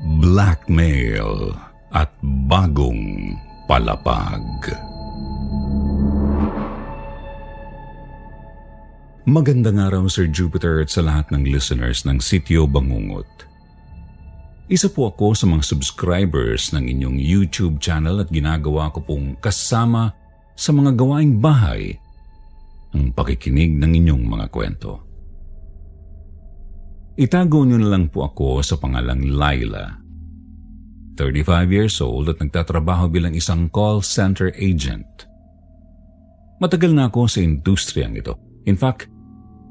Blackmail at bagong palapag. Magandang araw Sir Jupiter at sa lahat ng listeners ng Sityo Bangungot. Isa po ako sa mga subscribers ng inyong YouTube channel at ginagawa ko pong kasama sa mga gawaing bahay ang pakikinig ng inyong mga kwento. Itago niyo na lang po ako sa pangalang Laila. 35 years old at nagtatrabaho bilang isang call center agent. Matagal na ako sa industriyang ito In fact,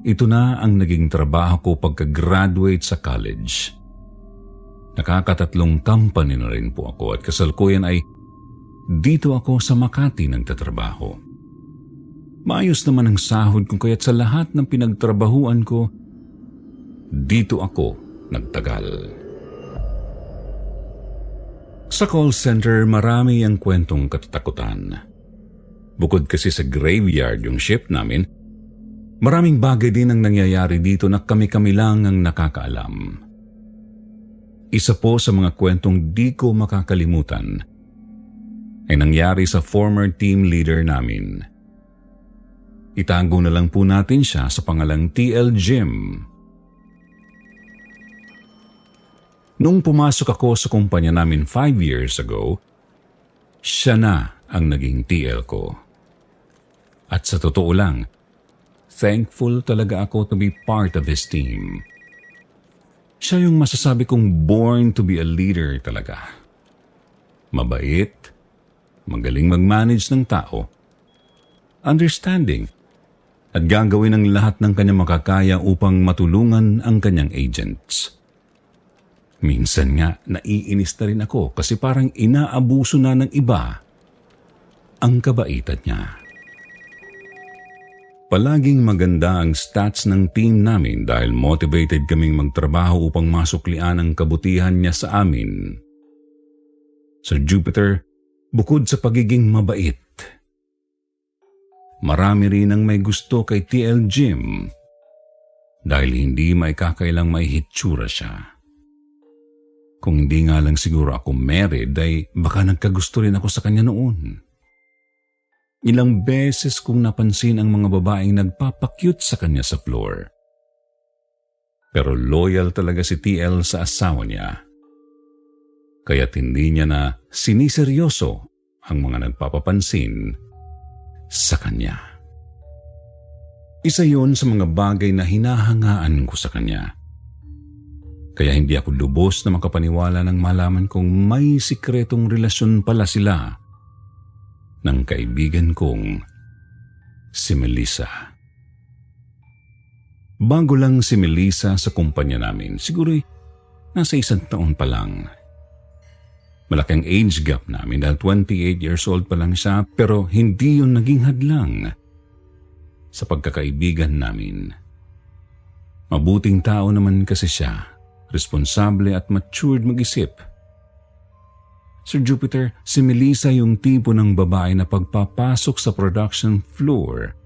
ito na ang naging trabaho ko pagka-graduate sa college. Nakakatatlong company na rin po ako at kasalukuyan ay dito ako sa Makati nagtatrabaho. Maayos naman ang sahod ko kaya't sa lahat ng pinagtrabahuan ko, dito ako nagtagal. Sa call center, marami ang kwentong katatakutan. Bukod kasi sa graveyard yung shift namin, Maraming bagay din ang nangyayari dito na kami-kami lang ang nakakaalam. Isa po sa mga kwentong di ko makakalimutan ay nangyari sa former team leader namin. Itago na lang po natin siya sa pangalang TL Jim. Nung pumasok ako sa kumpanya namin five years ago, siya na ang naging TL ko. At sa totoo lang, Thankful talaga ako to be part of his team. Siya yung masasabi kong born to be a leader talaga. Mabait, magaling mag-manage ng tao, understanding, at gagawin ang lahat ng kanyang makakaya upang matulungan ang kanyang agents. Minsan nga, naiinis na rin ako kasi parang inaabuso na ng iba ang kabaitan niya. Palaging maganda ang stats ng team namin dahil motivated kaming magtrabaho upang masuklian ang kabutihan niya sa amin. Sir Jupiter, bukod sa pagiging mabait, marami rin ang may gusto kay TL Jim dahil hindi may kakailang may hitsura siya. Kung hindi nga lang siguro ako married ay baka nagkagusto rin ako sa kanya noon. Ilang beses kong napansin ang mga babaeng nagpapakyut sa kanya sa floor. Pero loyal talaga si TL sa asawa niya. Kaya't hindi niya na siniseryoso ang mga nagpapapansin sa kanya. Isa yon sa mga bagay na hinahangaan ko sa kanya. Kaya hindi ako lubos na makapaniwala nang malaman kong may sikretong relasyon pala sila ng kaibigan kong si Melissa. Bago lang si Melissa sa kumpanya namin, siguro nasa isang taon pa lang. Malaking age gap namin dahil 28 years old pa lang siya pero hindi yun naging hadlang sa pagkakaibigan namin. Mabuting tao naman kasi siya, responsable at matured mag-isip Sir Jupiter, si Melissa yung tipo ng babae na pagpapasok sa production floor,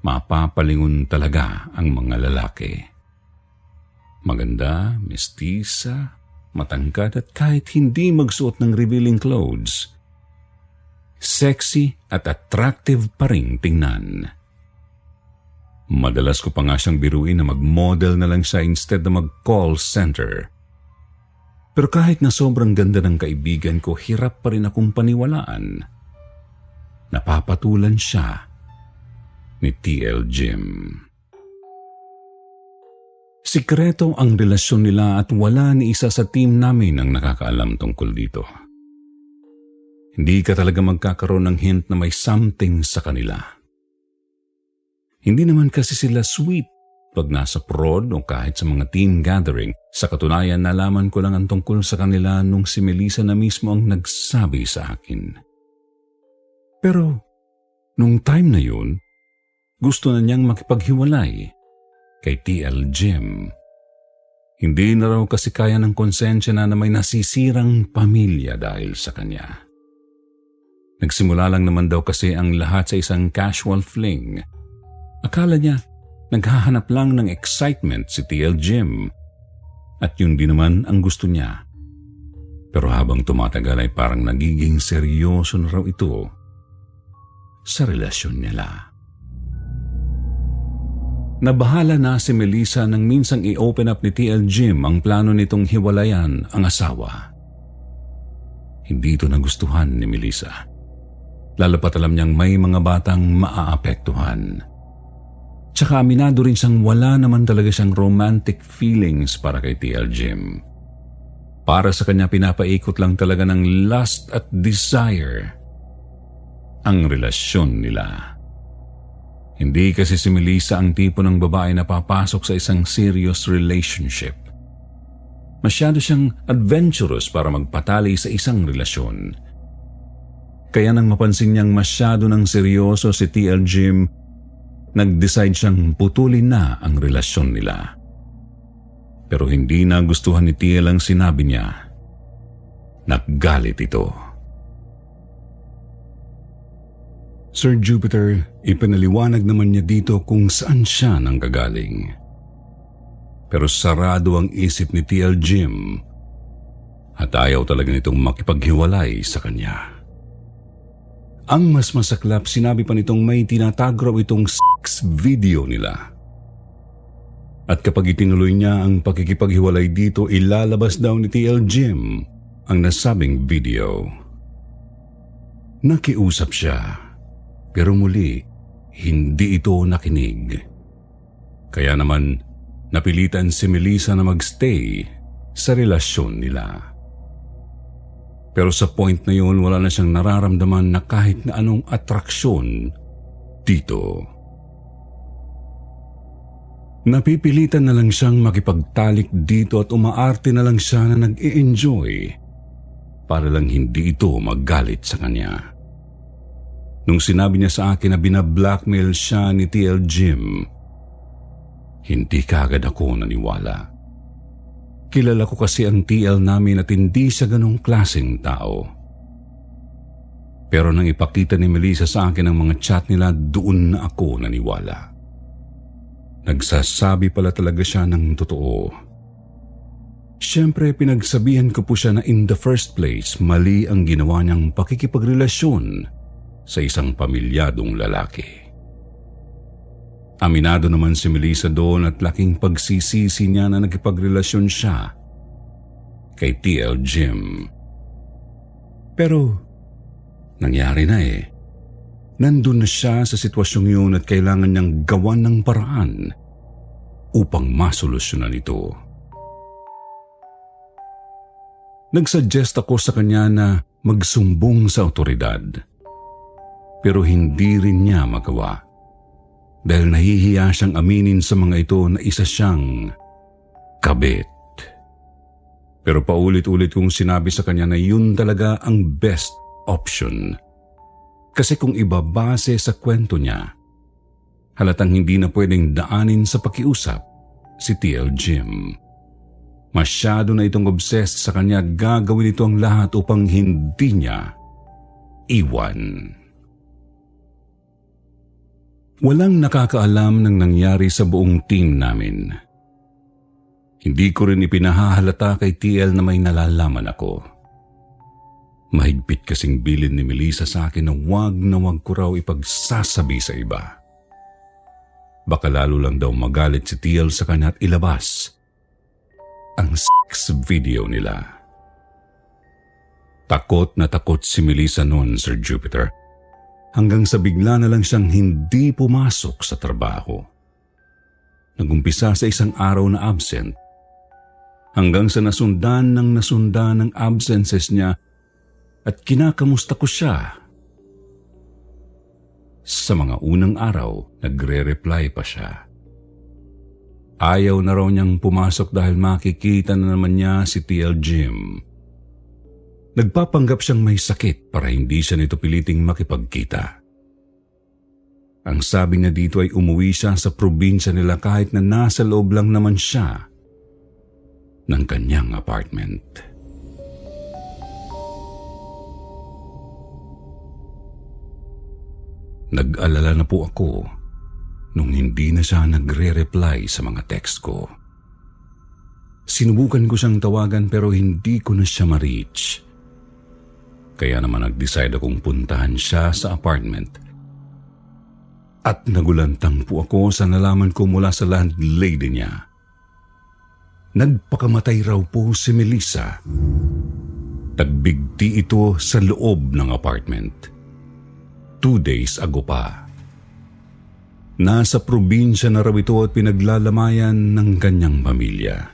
mapapalingon talaga ang mga lalaki. Maganda, mestisa, matangkad at kahit hindi magsuot ng revealing clothes, sexy at attractive pa rin tingnan. Madalas ko pa nga siyang biruin na mag-model na lang siya instead na mag-call center. Pero kahit na sobrang ganda ng kaibigan ko, hirap pa rin akong paniwalaan. Napapatulan siya ni TL Jim. Sikreto ang relasyon nila at wala ni isa sa team namin ang nakakaalam tungkol dito. Hindi ka talaga magkakaroon ng hint na may something sa kanila. Hindi naman kasi sila sweet pag nasa prod o kahit sa mga team gathering. Sa katunayan, nalaman ko lang ang tungkol sa kanila nung si Melissa na mismo ang nagsabi sa akin. Pero, nung time na yun, gusto na niyang makipaghiwalay kay TL Jim. Hindi na raw kasi kaya ng konsensya na na may nasisirang pamilya dahil sa kanya. Nagsimula lang naman daw kasi ang lahat sa isang casual fling. Akala niya, naghahanap lang ng excitement si TL Jim. At yun din naman ang gusto niya. Pero habang tumatagal ay parang nagiging seryoso na raw ito sa relasyon nila. Nabahala na si Melissa nang minsang i-open up ni TL Jim ang plano nitong hiwalayan ang asawa. Hindi ito nagustuhan ni Melissa. Lalo pat alam niyang may mga batang maaapektuhan. Tsaka aminado rin siyang wala naman talaga siyang romantic feelings para kay TL Jim. Para sa kanya pinapaikot lang talaga ng lust at desire ang relasyon nila. Hindi kasi si Melissa ang tipo ng babae na papasok sa isang serious relationship. Masyado siyang adventurous para magpatali sa isang relasyon. Kaya nang mapansin niyang masyado ng seryoso si TL Jim, nag-decide siyang putulin na ang relasyon nila. Pero hindi na gustuhan ni TL ang sinabi niya. Naggalit ito. Sir Jupiter, ipinaliwanag naman niya dito kung saan siya nang gagaling. Pero sarado ang isip ni TL Jim at ayaw talaga nitong makipaghiwalay sa kanya. Ang mas masaklap, sinabi pa nitong may tinatagraw itong sex video nila. At kapag itinuloy niya ang pakikipaghiwalay dito, ilalabas daw ni TL Jim ang nasabing video. Nakiusap siya pero muli, hindi ito nakinig. Kaya naman, napilitan si Melissa na magstay sa relasyon nila. Pero sa point na yun, wala na siyang nararamdaman na kahit na anong atraksyon dito. Napipilitan na lang siyang makipagtalik dito at umaarte na lang siya na nag-i-enjoy para lang hindi ito maggalit sa kanya. Nung sinabi niya sa akin na binablackmail siya ni TL Jim, hindi kagad ako naniwala. Kilala ko kasi ang TL namin at hindi siya ganong klaseng tao. Pero nang ipakita ni Melissa sa akin ang mga chat nila, doon na ako naniwala. Nagsasabi pala talaga siya ng totoo. Siyempre, pinagsabihan ko po siya na in the first place, mali ang ginawa niyang pakikipagrelasyon sa isang pamilyadong lalaki. Aminado naman si Melissa doon at laking pagsisisi niya na nagkipagrelasyon siya kay TL Jim. Pero nangyari na eh. Nandun na siya sa sitwasyong yun at kailangan niyang gawan ng paraan upang masolusyonan ito. Nagsuggest ako sa kanya na magsumbong sa otoridad pero hindi rin niya magawa. Dahil nahihiya siyang aminin sa mga ito na isa siyang kabit. Pero paulit-ulit kong sinabi sa kanya na yun talaga ang best option. Kasi kung ibabase sa kwento niya, halatang hindi na pwedeng daanin sa pakiusap si TL Jim. Masyado na itong obsessed sa kanya gagawin ito ang lahat upang hindi niya iwan. Walang nakakaalam ng nangyari sa buong team namin. Hindi ko rin ipinahahalata kay TL na may nalalaman ako. Mahigpit kasing bilin ni Melissa sa akin na wag na wag ko raw ipagsasabi sa iba. Baka lalo lang daw magalit si TL sa kanya at ilabas ang sex video nila. Takot na takot si Melissa noon, Sir Jupiter hanggang sa bigla na lang siyang hindi pumasok sa trabaho. Nagumpisa sa isang araw na absent hanggang sa nasundan ng nasundan ng absences niya at kinakamusta ko siya. Sa mga unang araw, nagre-reply pa siya. Ayaw na raw niyang pumasok dahil makikita na naman niya si TL Jim. Nagpapanggap siyang may sakit para hindi siya nito piliting makipagkita. Ang sabi niya dito ay umuwi siya sa probinsya nila kahit na nasa loob lang naman siya ng kanyang apartment. Nag-alala na po ako nung hindi na siya nagre-reply sa mga text ko. Sinubukan ko siyang tawagan pero hindi ko na siya ma-reach. Kaya naman nag-decide akong puntahan siya sa apartment. At nagulantang po ako sa nalaman ko mula sa landlady niya. Nagpakamatay raw po si Melissa. Nagbigti ito sa loob ng apartment two days ago pa. Nasa probinsya na raw ito at pinaglalamayan ng kanyang pamilya.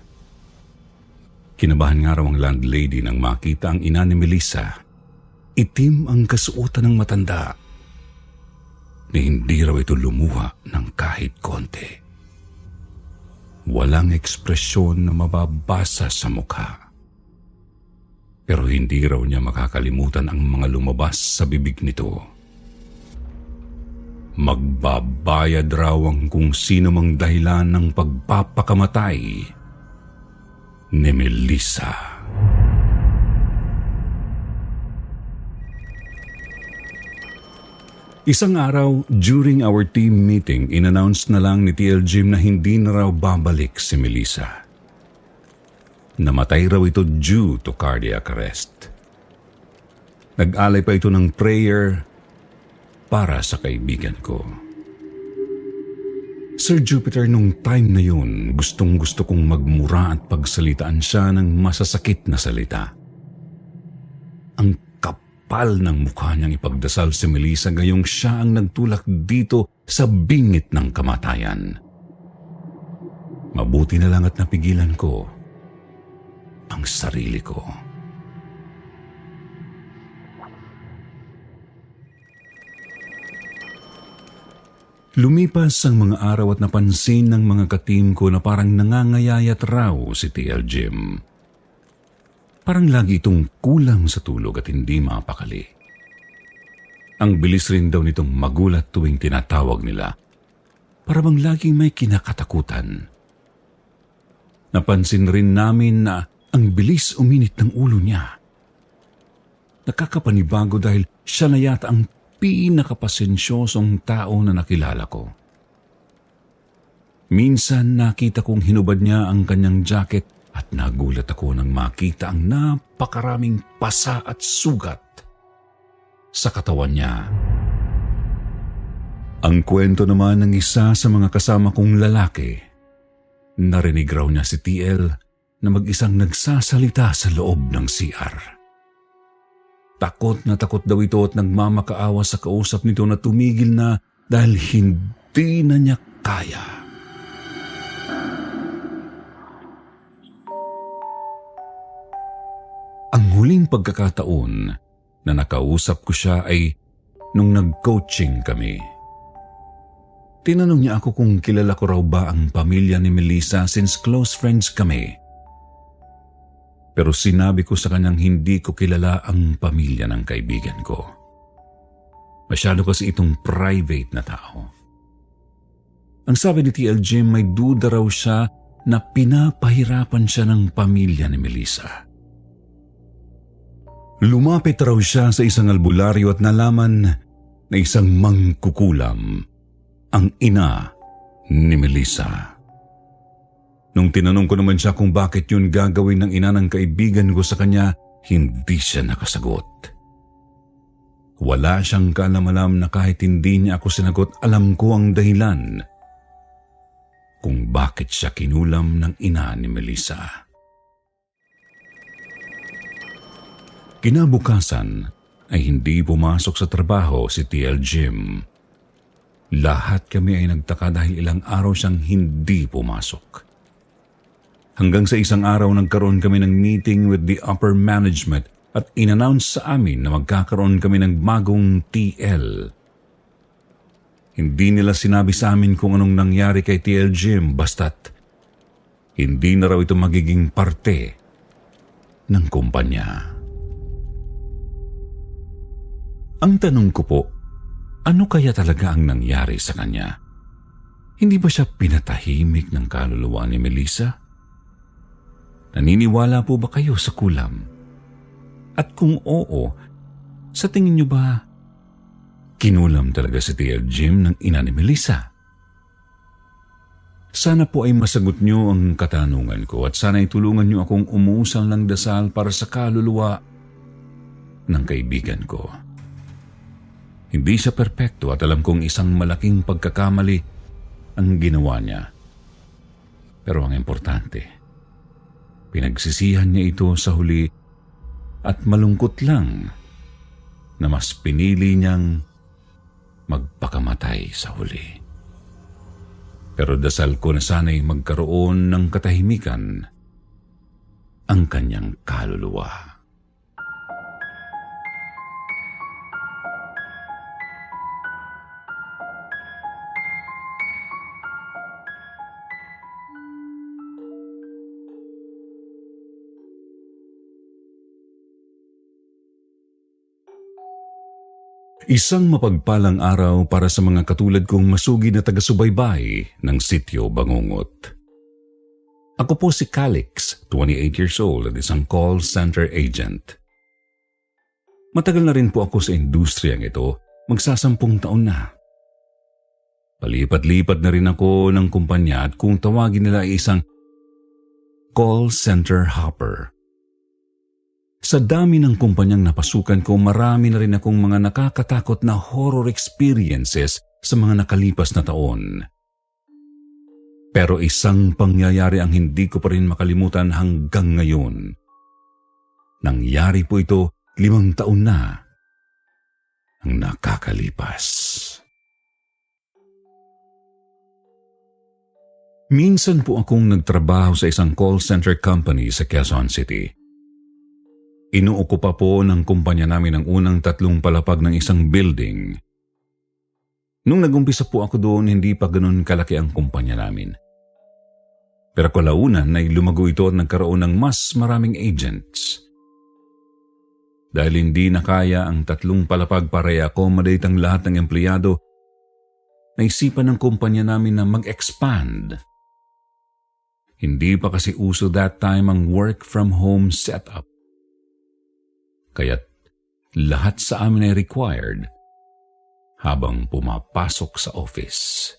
Kinabahan nga raw ang landlady nang makita ang ina ni Melissa. Itim ang kasuotan ng matanda. Ni hindi raw ito lumuha ng kahit konti. Walang ekspresyon na mababasa sa mukha. Pero hindi raw niya makakalimutan ang mga lumabas sa bibig nito magbabayad raw ang kung sino mang dahilan ng pagpapakamatay ni Melissa. Isang araw, during our team meeting, inannounce na lang ni TL Jim na hindi na raw babalik si Melissa. Namatay raw ito due to cardiac arrest. Nag-alay pa ito ng prayer para sa kaibigan ko. Sir Jupiter, nung time na yun, gustong gusto kong magmura at pagsalitaan siya ng masasakit na salita. Ang kapal ng mukha niyang ipagdasal si Melissa gayong siya ang nagtulak dito sa bingit ng kamatayan. Mabuti na lang at napigilan ko ang sarili ko. Lumipas ang mga araw at napansin ng mga katim ko na parang nangangayayat raw si TL Jim. Parang lagi itong kulang sa tulog at hindi mapakali. Ang bilis rin daw nitong magulat tuwing tinatawag nila. Para bang laging may kinakatakutan. Napansin rin namin na ang bilis uminit ng ulo niya. Nakakapanibago dahil siya na yata ang pinakapasensyosong tao na nakilala ko. Minsan nakita kong hinubad niya ang kanyang jacket at nagulat ako nang makita ang napakaraming pasa at sugat sa katawan niya. Ang kwento naman ng isa sa mga kasama kong lalaki, narinig raw niya si TL na mag-isang nagsasalita sa loob ng CR. Takot na takot daw ito at nagmamakaawa sa kausap nito na tumigil na dahil hindi na niya kaya. Ang huling pagkakataon na nakausap ko siya ay nung nag-coaching kami. Tinanong niya ako kung kilala ko raw ba ang pamilya ni Melissa since close friends kami. Pero sinabi ko sa kanyang hindi ko kilala ang pamilya ng kaibigan ko. Masyado kasi itong private na tao. Ang sabi ni TL Jim may duda raw siya na pinapahirapan siya ng pamilya ni Melissa. Lumapit raw siya sa isang albularyo at nalaman na isang mangkukulam ang ina ni Melissa. Nung tinanong ko naman siya kung bakit yun gagawin ng ina ng kaibigan ko sa kanya, hindi siya nakasagot. Wala siyang kalamalam na kahit hindi niya ako sinagot, alam ko ang dahilan kung bakit siya kinulam ng ina ni Melissa. Kinabukasan ay hindi pumasok sa trabaho si TL Jim. Lahat kami ay nagtaka dahil ilang araw siyang hindi pumasok. Hanggang sa isang araw nagkaroon kami ng meeting with the upper management at inannounce sa amin na magkakaroon kami ng bagong TL. Hindi nila sinabi sa amin kung anong nangyari kay TL Jim basta't hindi na raw ito magiging parte ng kumpanya. Ang tanong ko po, ano kaya talaga ang nangyari sa kanya? Hindi ba siya pinatahimik ng kaluluwa ni Melissa? Naniniwala po ba kayo sa kulam? At kung oo, sa tingin niyo ba kinulam talaga si Tia Jim ng ina ni Melissa? Sana po ay masagot niyo ang katanungan ko at sana ay tulungan niyo akong umusal ng dasal para sa kaluluwa ng kaibigan ko. Hindi siya perpekto at alam kong isang malaking pagkakamali ang ginawa niya. Pero ang importante, pinagsisihan niya ito sa huli at malungkot lang na mas pinili niyang magpakamatay sa huli. Pero dasal ko na sana'y magkaroon ng katahimikan ang kanyang kaluluwa. Isang mapagpalang araw para sa mga katulad kong masugid na taga-subaybay ng sityo Bangungot. Ako po si Calix, 28 years old at isang call center agent. Matagal na rin po ako sa industriyang ito, magsasampung taon na. Palipat-lipat na rin ako ng kumpanya at kung tawagin nila ay isang call center hopper. Sa dami ng kumpanyang napasukan ko, marami na rin akong mga nakakatakot na horror experiences sa mga nakalipas na taon. Pero isang pangyayari ang hindi ko pa rin makalimutan hanggang ngayon. Nangyari po ito limang taon na ang nakakalipas. Minsan po akong nagtrabaho sa isang call center company sa Quezon City. Inuukupa po ng kumpanya namin ang unang tatlong palapag ng isang building. Nung nagumpisa po ako doon, hindi pa ganun kalaki ang kumpanya namin. Pero kalaunan ay lumago ito at nagkaroon ng mas maraming agents. Dahil hindi na kaya ang tatlong palapag para i-accommodate ang lahat ng empleyado, naisipan ng kumpanya namin na mag-expand. Hindi pa kasi uso that time ang work from home setup. Kaya't lahat sa amin ay required habang pumapasok sa office.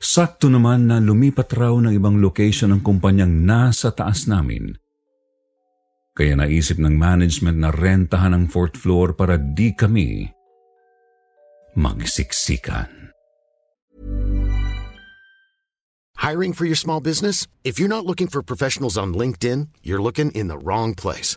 Sakto naman na lumipat raw ng ibang location ang kumpanyang nasa taas namin. Kaya naisip ng management na rentahan ang fourth floor para di kami magsiksikan. Hiring for your small business? If you're not looking for professionals on LinkedIn, you're looking in the wrong place.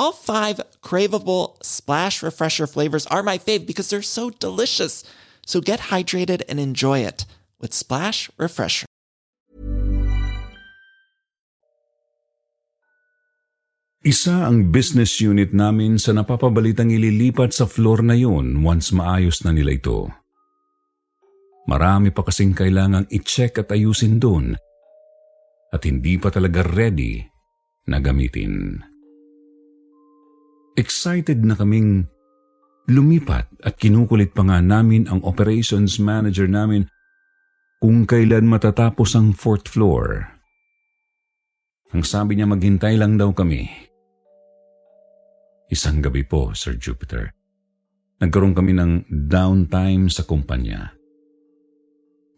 All five craveable Splash Refresher flavors are my fave because they're so delicious. So get hydrated and enjoy it with Splash Refresher. Isa ang business unit namin sa napapabalitang ililipat sa floor na yun once maayos na nila ito. Marami pa kasing kailangang i-check at ayusin doon at hindi pa talaga ready na gamitin. Excited na kaming lumipat at kinukulit pa nga namin ang operations manager namin kung kailan matatapos ang fourth floor. Ang sabi niya maghintay lang daw kami. Isang gabi po, Sir Jupiter. Nagkaroon kami ng downtime sa kumpanya.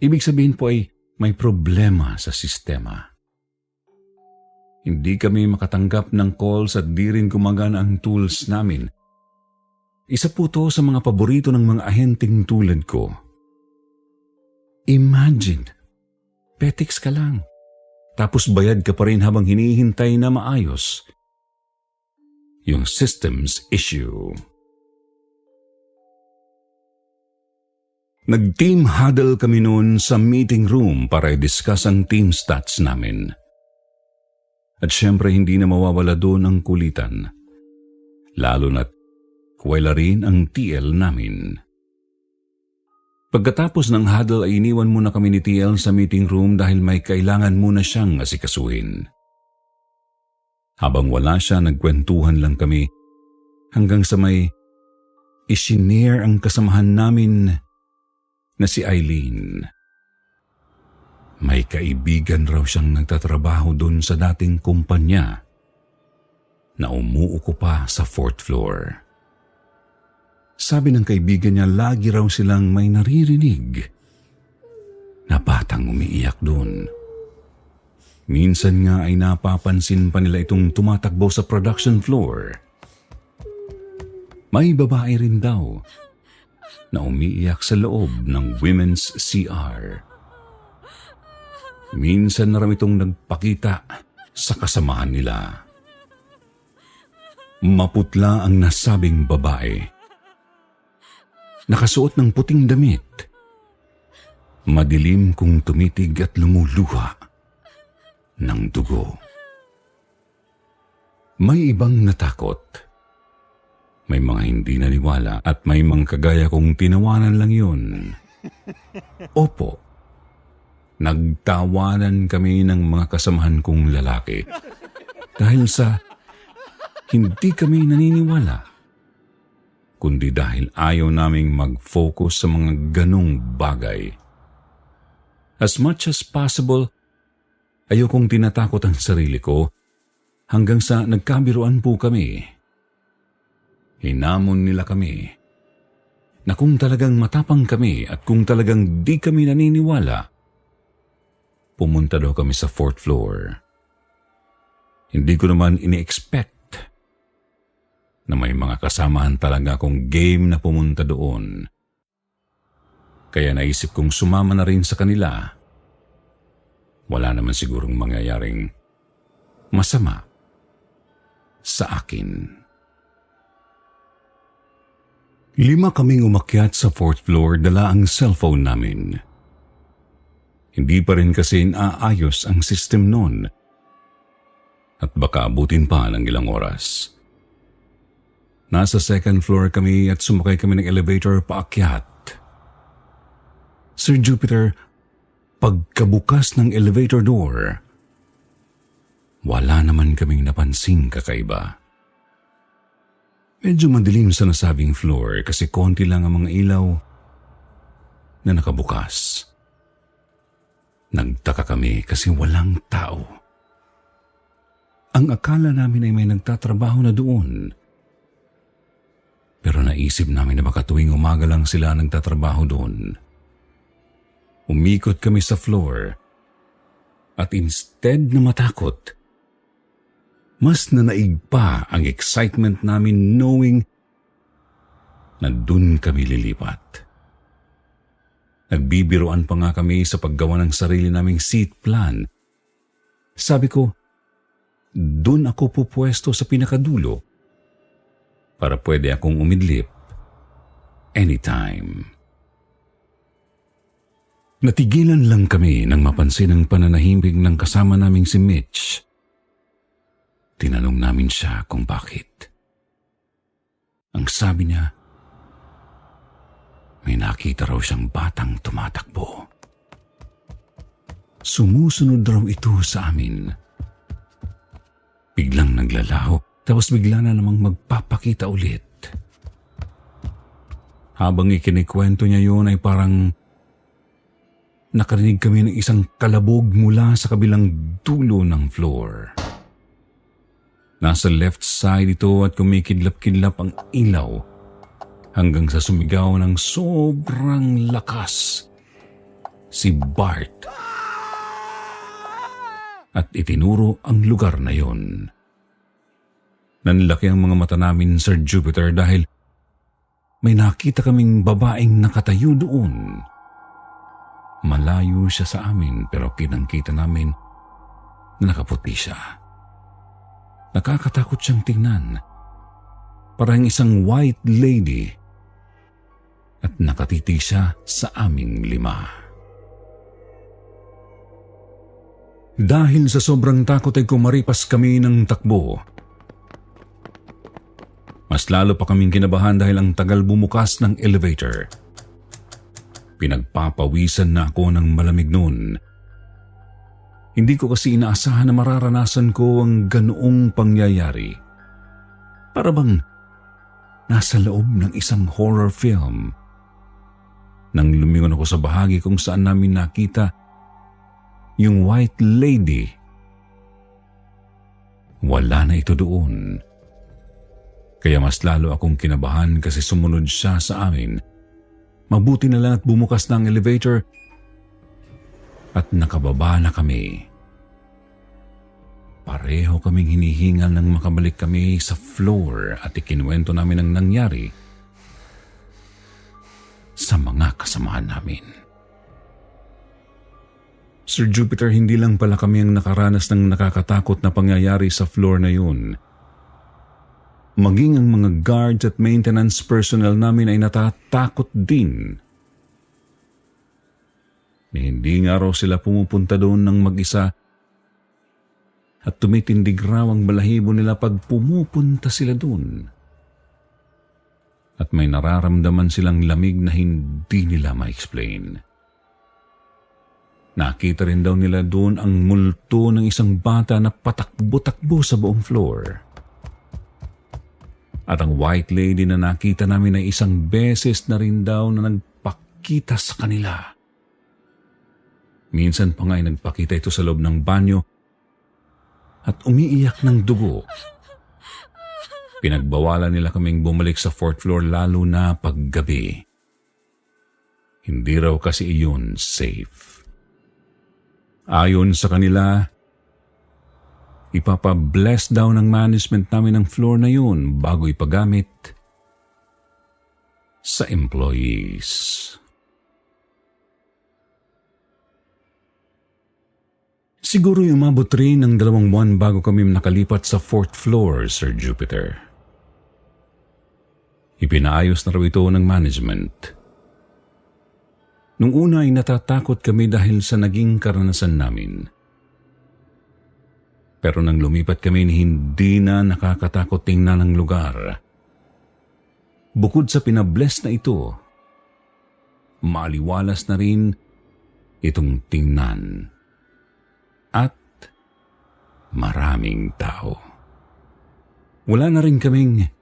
Ibig sabihin po ay may problema sa sistema. Hindi kami makatanggap ng calls at di rin gumagana ang tools namin. Isa po to sa mga paborito ng mga ahenteng tulad ko. Imagine, petiks ka lang. Tapos bayad ka pa rin habang hinihintay na maayos. Yung systems issue. Nag-team huddle kami noon sa meeting room para i-discuss ang team stats namin. At syempre hindi na mawawala doon ang kulitan. Lalo na't kwela rin ang TL namin. Pagkatapos ng huddle ay iniwan muna kami ni TL sa meeting room dahil may kailangan muna siyang asikasuhin. Habang wala siya, nagkwentuhan lang kami hanggang sa may isinare ang kasamahan namin na si Eileen. May kaibigan raw siyang nagtatrabaho doon sa dating kumpanya na umuuko pa sa fourth floor. Sabi ng kaibigan niya lagi raw silang may naririnig na batang umiiyak doon. Minsan nga ay napapansin pa nila itong tumatakbo sa production floor. May babae rin daw na umiiyak sa loob ng women's CR. Minsan na rin itong nagpakita sa kasamahan nila. Maputla ang nasabing babae. Nakasuot ng puting damit. Madilim kung tumitig at lumuluha ng dugo. May ibang natakot. May mga hindi naniwala at may mga kagaya kong tinawanan lang yun. Opo, nagtawanan kami ng mga kasamahan kong lalaki. Dahil sa hindi kami naniniwala, kundi dahil ayaw naming mag-focus sa mga ganong bagay. As much as possible, ayaw kong tinatakot ang sarili ko hanggang sa nagkabiruan po kami. Hinamon nila kami na kung talagang matapang kami at kung talagang di kami naniniwala, pumunta daw kami sa fourth floor. Hindi ko naman ini-expect na may mga kasamahan talaga akong game na pumunta doon. Kaya naisip kong sumama na rin sa kanila. Wala naman sigurong mangyayaring masama sa akin. Lima kaming umakyat sa fourth floor dala ang cellphone namin. Hindi pa rin kasi naayos ang system noon. At baka abutin pa ng ilang oras. Nasa second floor kami at sumakay kami ng elevator paakyat. Sir Jupiter, pagkabukas ng elevator door, wala naman kaming napansing kakaiba. Medyo madilim sa nasabing floor kasi konti lang ang mga ilaw na nakabukas. Nagtaka kami kasi walang tao. Ang akala namin ay may nagtatrabaho na doon. Pero naisip namin na baka tuwing umaga lang sila nagtatrabaho doon. Umikot kami sa floor at instead na matakot, mas nanaig pa ang excitement namin knowing na dun kami lilipat. Nagbibiroan pa nga kami sa paggawa ng sarili naming seat plan. Sabi ko, doon ako pupwesto sa pinakadulo para pwede akong umidlip anytime. Natigilan lang kami nang mapansin ang pananahimik ng kasama naming si Mitch. Tinanong namin siya kung bakit. Ang sabi niya, nakita raw siyang batang tumatakbo. Sumusunod raw ito sa amin. Biglang naglalaho, tapos bigla na namang magpapakita ulit. Habang ikinikwento niya yun ay parang nakarinig kami ng isang kalabog mula sa kabilang dulo ng floor. Nasa left side ito at kumikidlap-kidlap ang ilaw hanggang sa sumigaw ng sobrang lakas si Bart. At itinuro ang lugar na yon. Nanlaki ang mga mata namin, Sir Jupiter, dahil may nakita kaming babaeng nakatayo doon. Malayo siya sa amin pero kitang-kita namin na nakaputi siya. Nakakatakot siyang tingnan. Parang isang white lady. At nakatiti siya sa aming lima. Dahil sa sobrang takot ay kumaripas kami ng takbo. Mas lalo pa kaming kinabahan dahil ang tagal bumukas ng elevator. Pinagpapawisan na ako ng malamig noon hindi ko kasi inaasahan na mararanasan ko ang ganoong pangyayari. Para bang nasa loob ng isang horror film. Nang lumingon ako sa bahagi kung saan namin nakita yung white lady. Wala na ito doon. Kaya mas lalo akong kinabahan kasi sumunod siya sa amin. Mabuti na lang at bumukas na ang elevator at nakababa na kami. Pareho kaming hinihingal nang makabalik kami sa floor at ikinuwento namin ang nangyari sa mga kasamahan namin. Sir Jupiter, hindi lang pala kami ang nakaranas ng nakakatakot na pangyayari sa floor na yun. Maging ang mga guards at maintenance personnel namin ay natatakot din hindi nga raw sila pumupunta doon ng mag-isa at tumitindig raw ang balahibo nila pag pumupunta sila doon. At may nararamdaman silang lamig na hindi nila ma-explain. Nakita rin daw nila doon ang multo ng isang bata na patakbo-takbo sa buong floor. At ang white lady na nakita namin ay isang beses na rin daw na nagpakita sa kanila. Minsan pa nga ay nagpakita ito sa loob ng banyo at umiiyak ng dugo. Pinagbawalan nila kaming bumalik sa fourth floor lalo na paggabi. Hindi raw kasi iyon safe. Ayon sa kanila, ipapabless daw ng management namin ang floor na yun bago ipagamit sa employees. Siguro umabot rin ng dalawang buwan bago kami nakalipat sa fourth floor, Sir Jupiter. Ipinaayos na raw ito ng management. Nung una ay natatakot kami dahil sa naging karanasan namin. Pero nang lumipat kami hindi na nakakatakot tingnan ang lugar. Bukod sa pinabless na ito, maliwalas na rin itong tingnan at maraming tao. Wala na rin kaming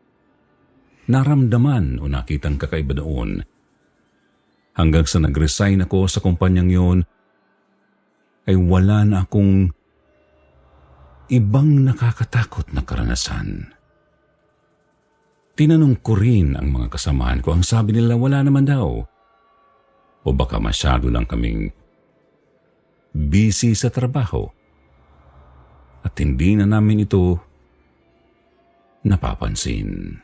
naramdaman o nakitang kakaiba doon. Hanggang sa nag-resign ako sa kumpanyang yon, ay wala na akong ibang nakakatakot na karanasan. Tinanong ko rin ang mga kasamahan ko. Ang sabi nila wala naman daw. O baka masyado lang kaming busy sa trabaho at hindi na namin ito napapansin.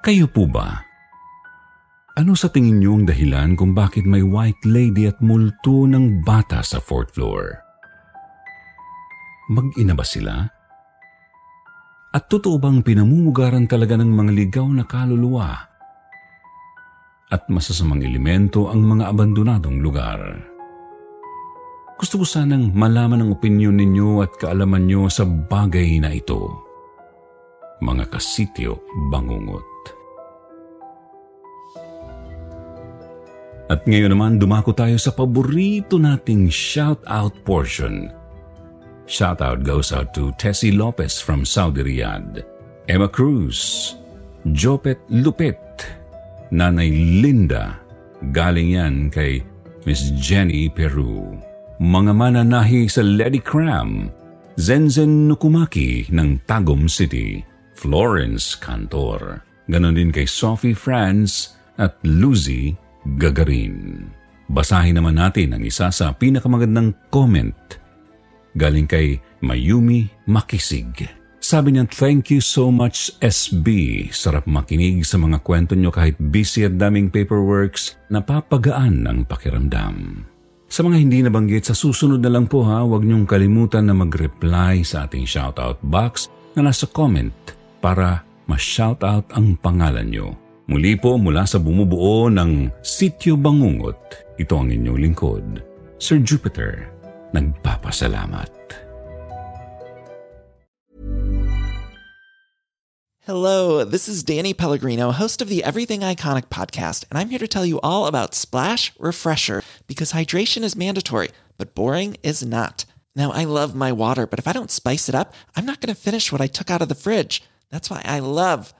Kayo po ba? Ano sa tingin niyo ang dahilan kung bakit may white lady at multo ng bata sa fourth floor? Mag-ina ba sila? At totoo bang pinamumugaran talaga ng mga ligaw na kaluluwa at masasamang elemento ang mga abandonadong lugar. Gusto ko sanang malaman ang opinyon ninyo at kaalaman nyo sa bagay na ito. Mga kasityo bangungot. At ngayon naman dumako tayo sa paborito nating shout-out portion. Shout-out goes out to Tessie Lopez from Saudi Riyadh, Emma Cruz, Jopet Lupet, Nanay Linda, Galing yan kay Miss Jenny Peru. Mga mananahi sa Lady Cram, Zenzen Nukumaki ng Tagum City, Florence Cantor. Ganon din kay Sophie France at Lucy Gagarin. Basahin naman natin ang isa sa pinakamagandang comment galing kay Mayumi Makisig. Sabi niya, thank you so much SB. Sarap makinig sa mga kwento niyo kahit busy at daming paperworks, napapagaan ang pakiramdam. Sa mga hindi nabanggit, sa susunod na lang po ha, huwag niyong kalimutan na mag-reply sa ating shoutout box na nasa comment para ma-shoutout ang pangalan niyo. Muli po mula sa bumubuo ng Sityo Bangungot, ito ang inyong lingkod, Sir Jupiter, nagpapasalamat. Hello, this is Danny Pellegrino, host of the Everything Iconic podcast, and I'm here to tell you all about Splash Refresher because hydration is mandatory, but boring is not. Now, I love my water, but if I don't spice it up, I'm not going to finish what I took out of the fridge. That's why I love